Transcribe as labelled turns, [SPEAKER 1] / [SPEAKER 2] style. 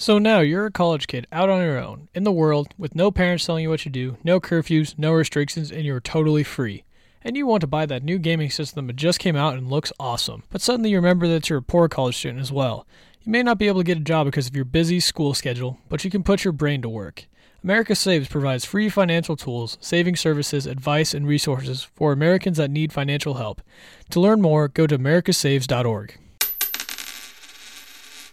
[SPEAKER 1] So now you're a college kid out on your own, in the world, with no parents telling you what to do, no curfews, no restrictions, and you're totally free. And you want to buy that new gaming system that just came out and looks awesome. But suddenly you remember that you're a poor college student as well. You may not be able to get a job because of your busy school schedule, but you can put your brain to work. America Saves provides free financial tools, saving services, advice, and resources for Americans that need financial help. To learn more, go to americasaves.org.